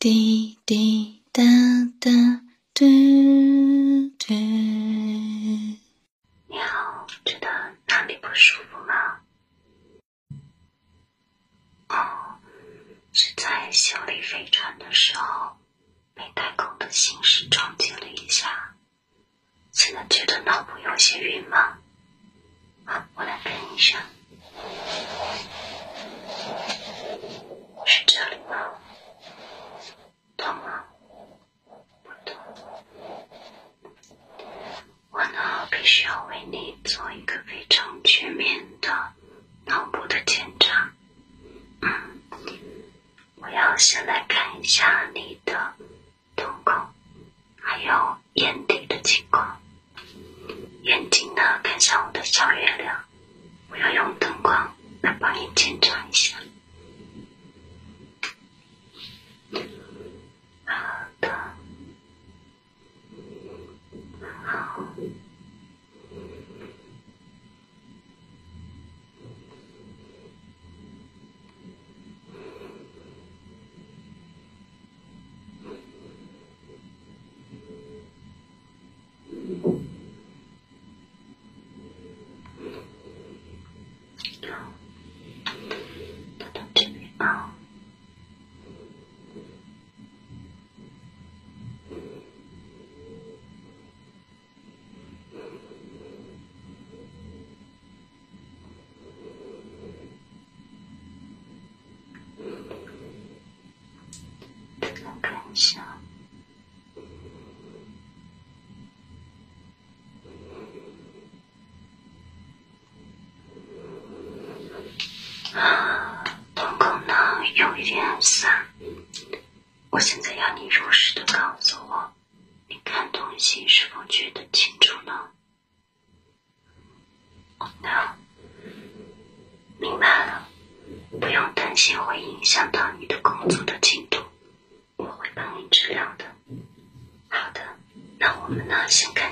滴滴答答嘟嘟。你好觉得哪里不舒服吗？哦是在修理飞船的时候被太空的行驶撞击了一下现在觉得脑部有些晕吗？好我来看一下。是这里吗？需要为你做一个非常全面的脑部的检查。嗯我要先来看一下你的瞳孔还有眼底的情况。眼睛呢看向我的小月亮我要用灯光来帮你检查一下。影响到你的工作的进度我会帮你治疗的。好的那我们呢先看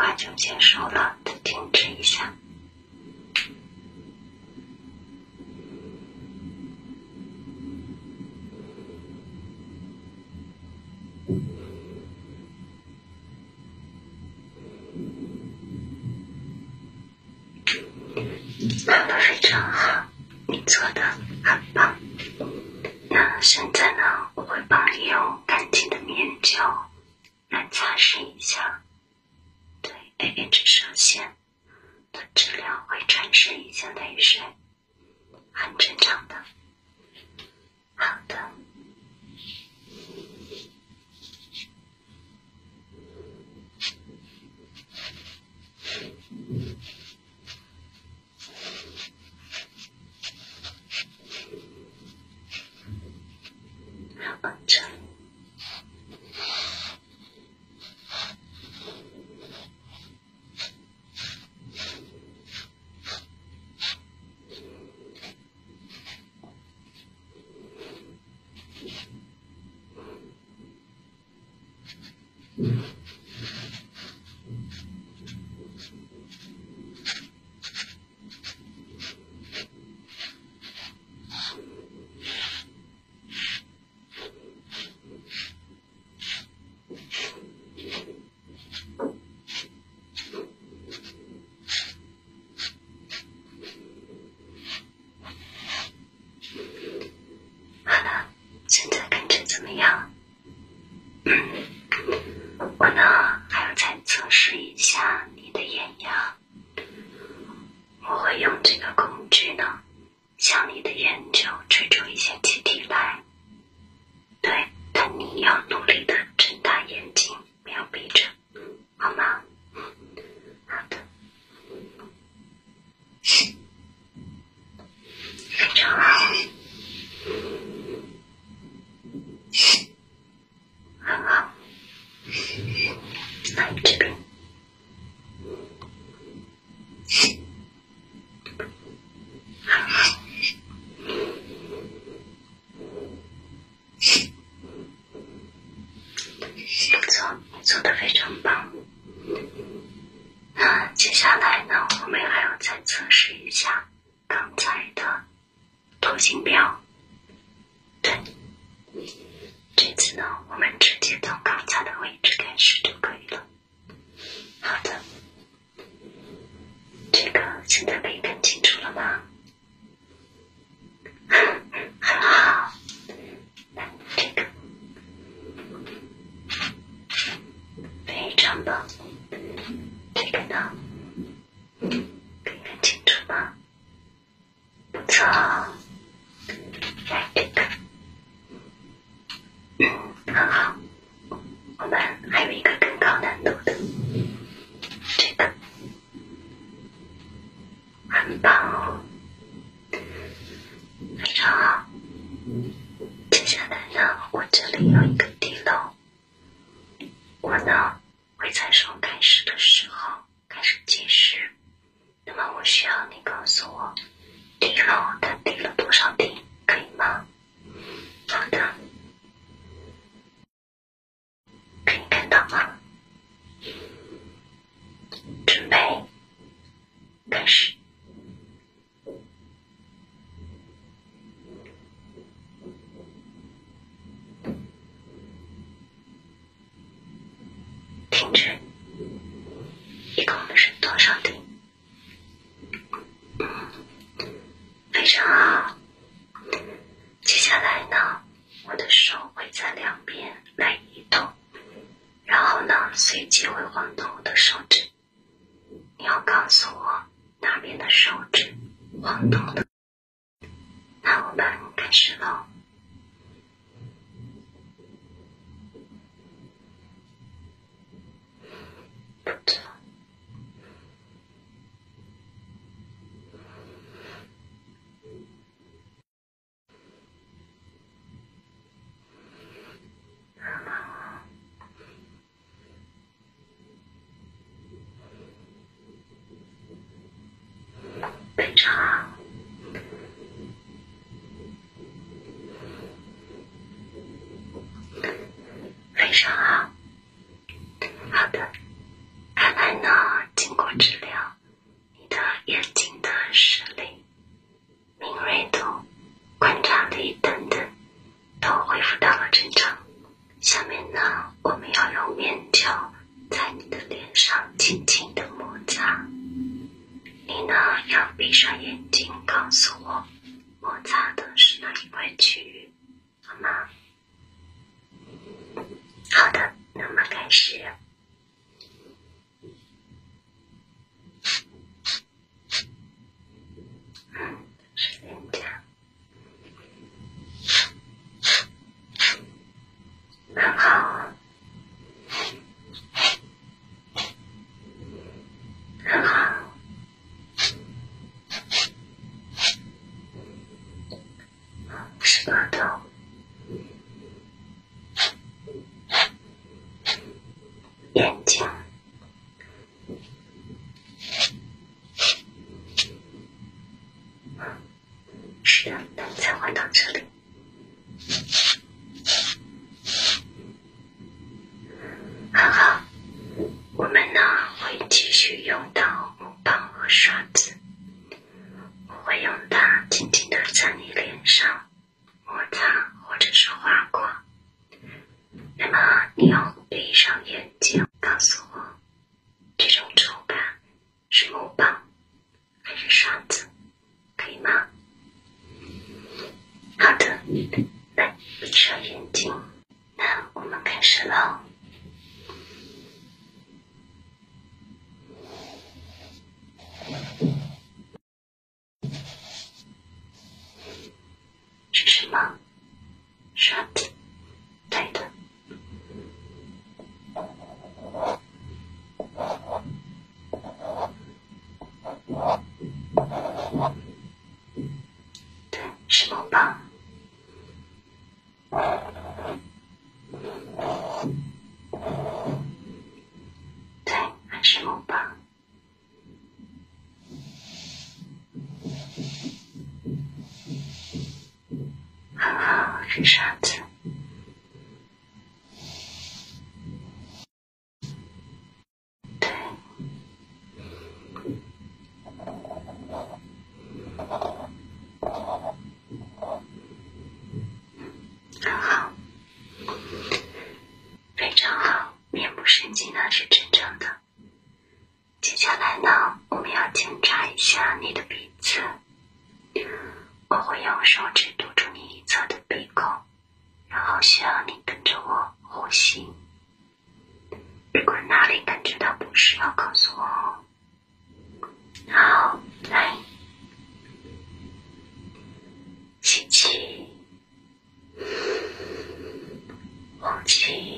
快就结束了，再停止一下。好的，非常好，你做的很棒。那现在呢，我会帮你用干净的棉胶来擦拭一下。这上线的质量会产生一些泪水很正常的。可以看清楚吗？不错。哦来这个。很好。我们还有一个更高难度的。这个。很棒哦非常好接下来呢我这里有一个眼睛。行那我们开始了。fucking shut. change.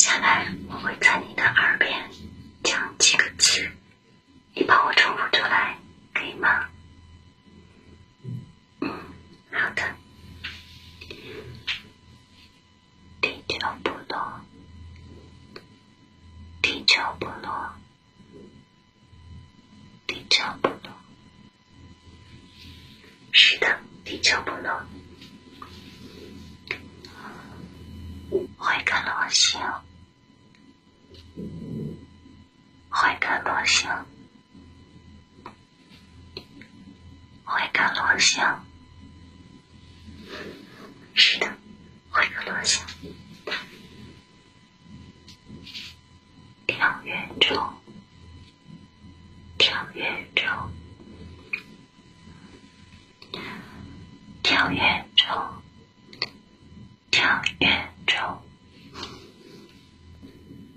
Peace out. 会更落下。是的会更落下。跳跃中跳跃中跳跃中跳跃中。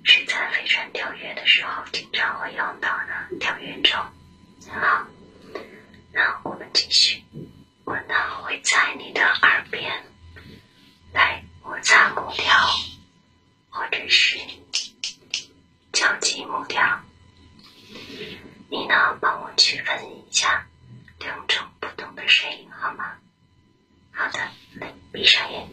是在飞船跳跃的时候经常会用到的跳跃中。很好。继续，我呢会在你的耳边来摩擦木条，或者是敲击木条。你呢，帮我区分一下两种不同的声音好吗？好的，来闭上眼。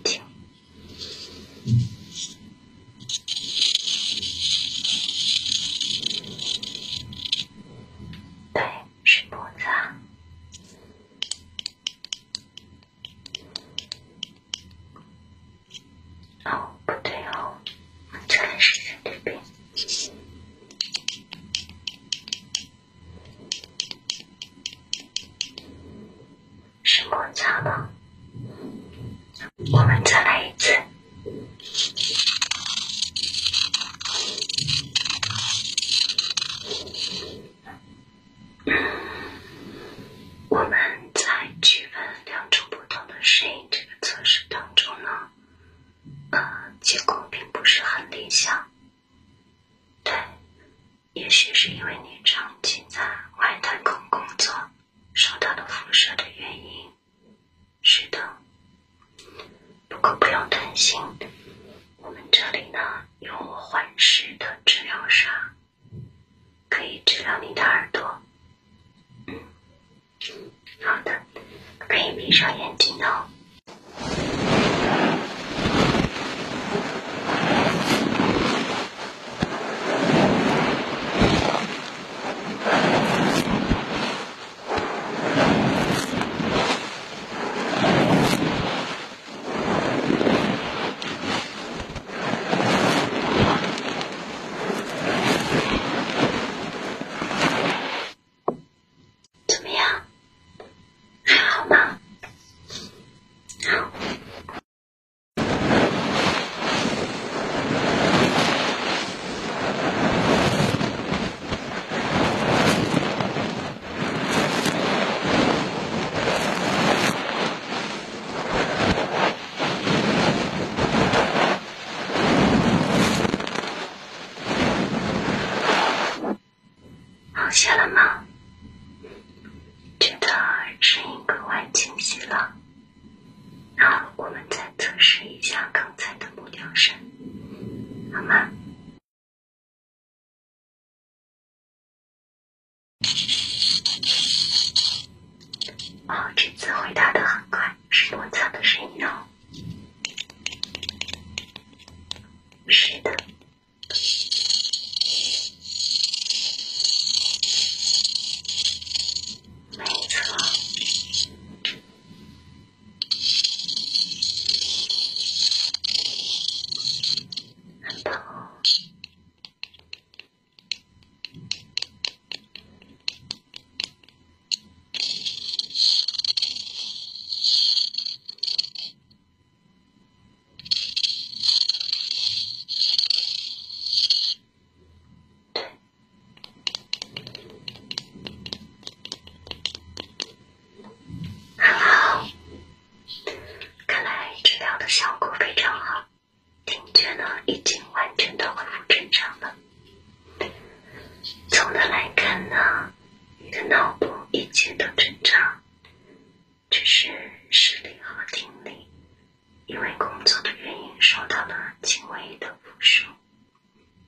因为工作的原因受到了轻微的辐射。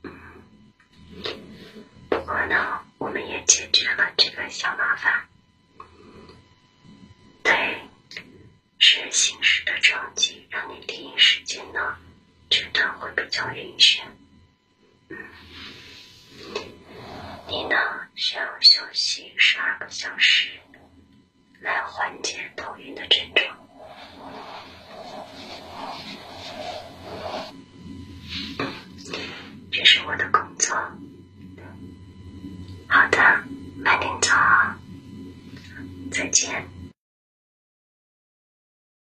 嗯，不过呢，我们也解决了这个小麻烦。对，是行驶的撞击，让你第一时间呢觉得会比较晕眩。嗯，你呢需要休息十二个小时，来缓解头晕的症状。这是我的工作。好的，慢点走啊，再见。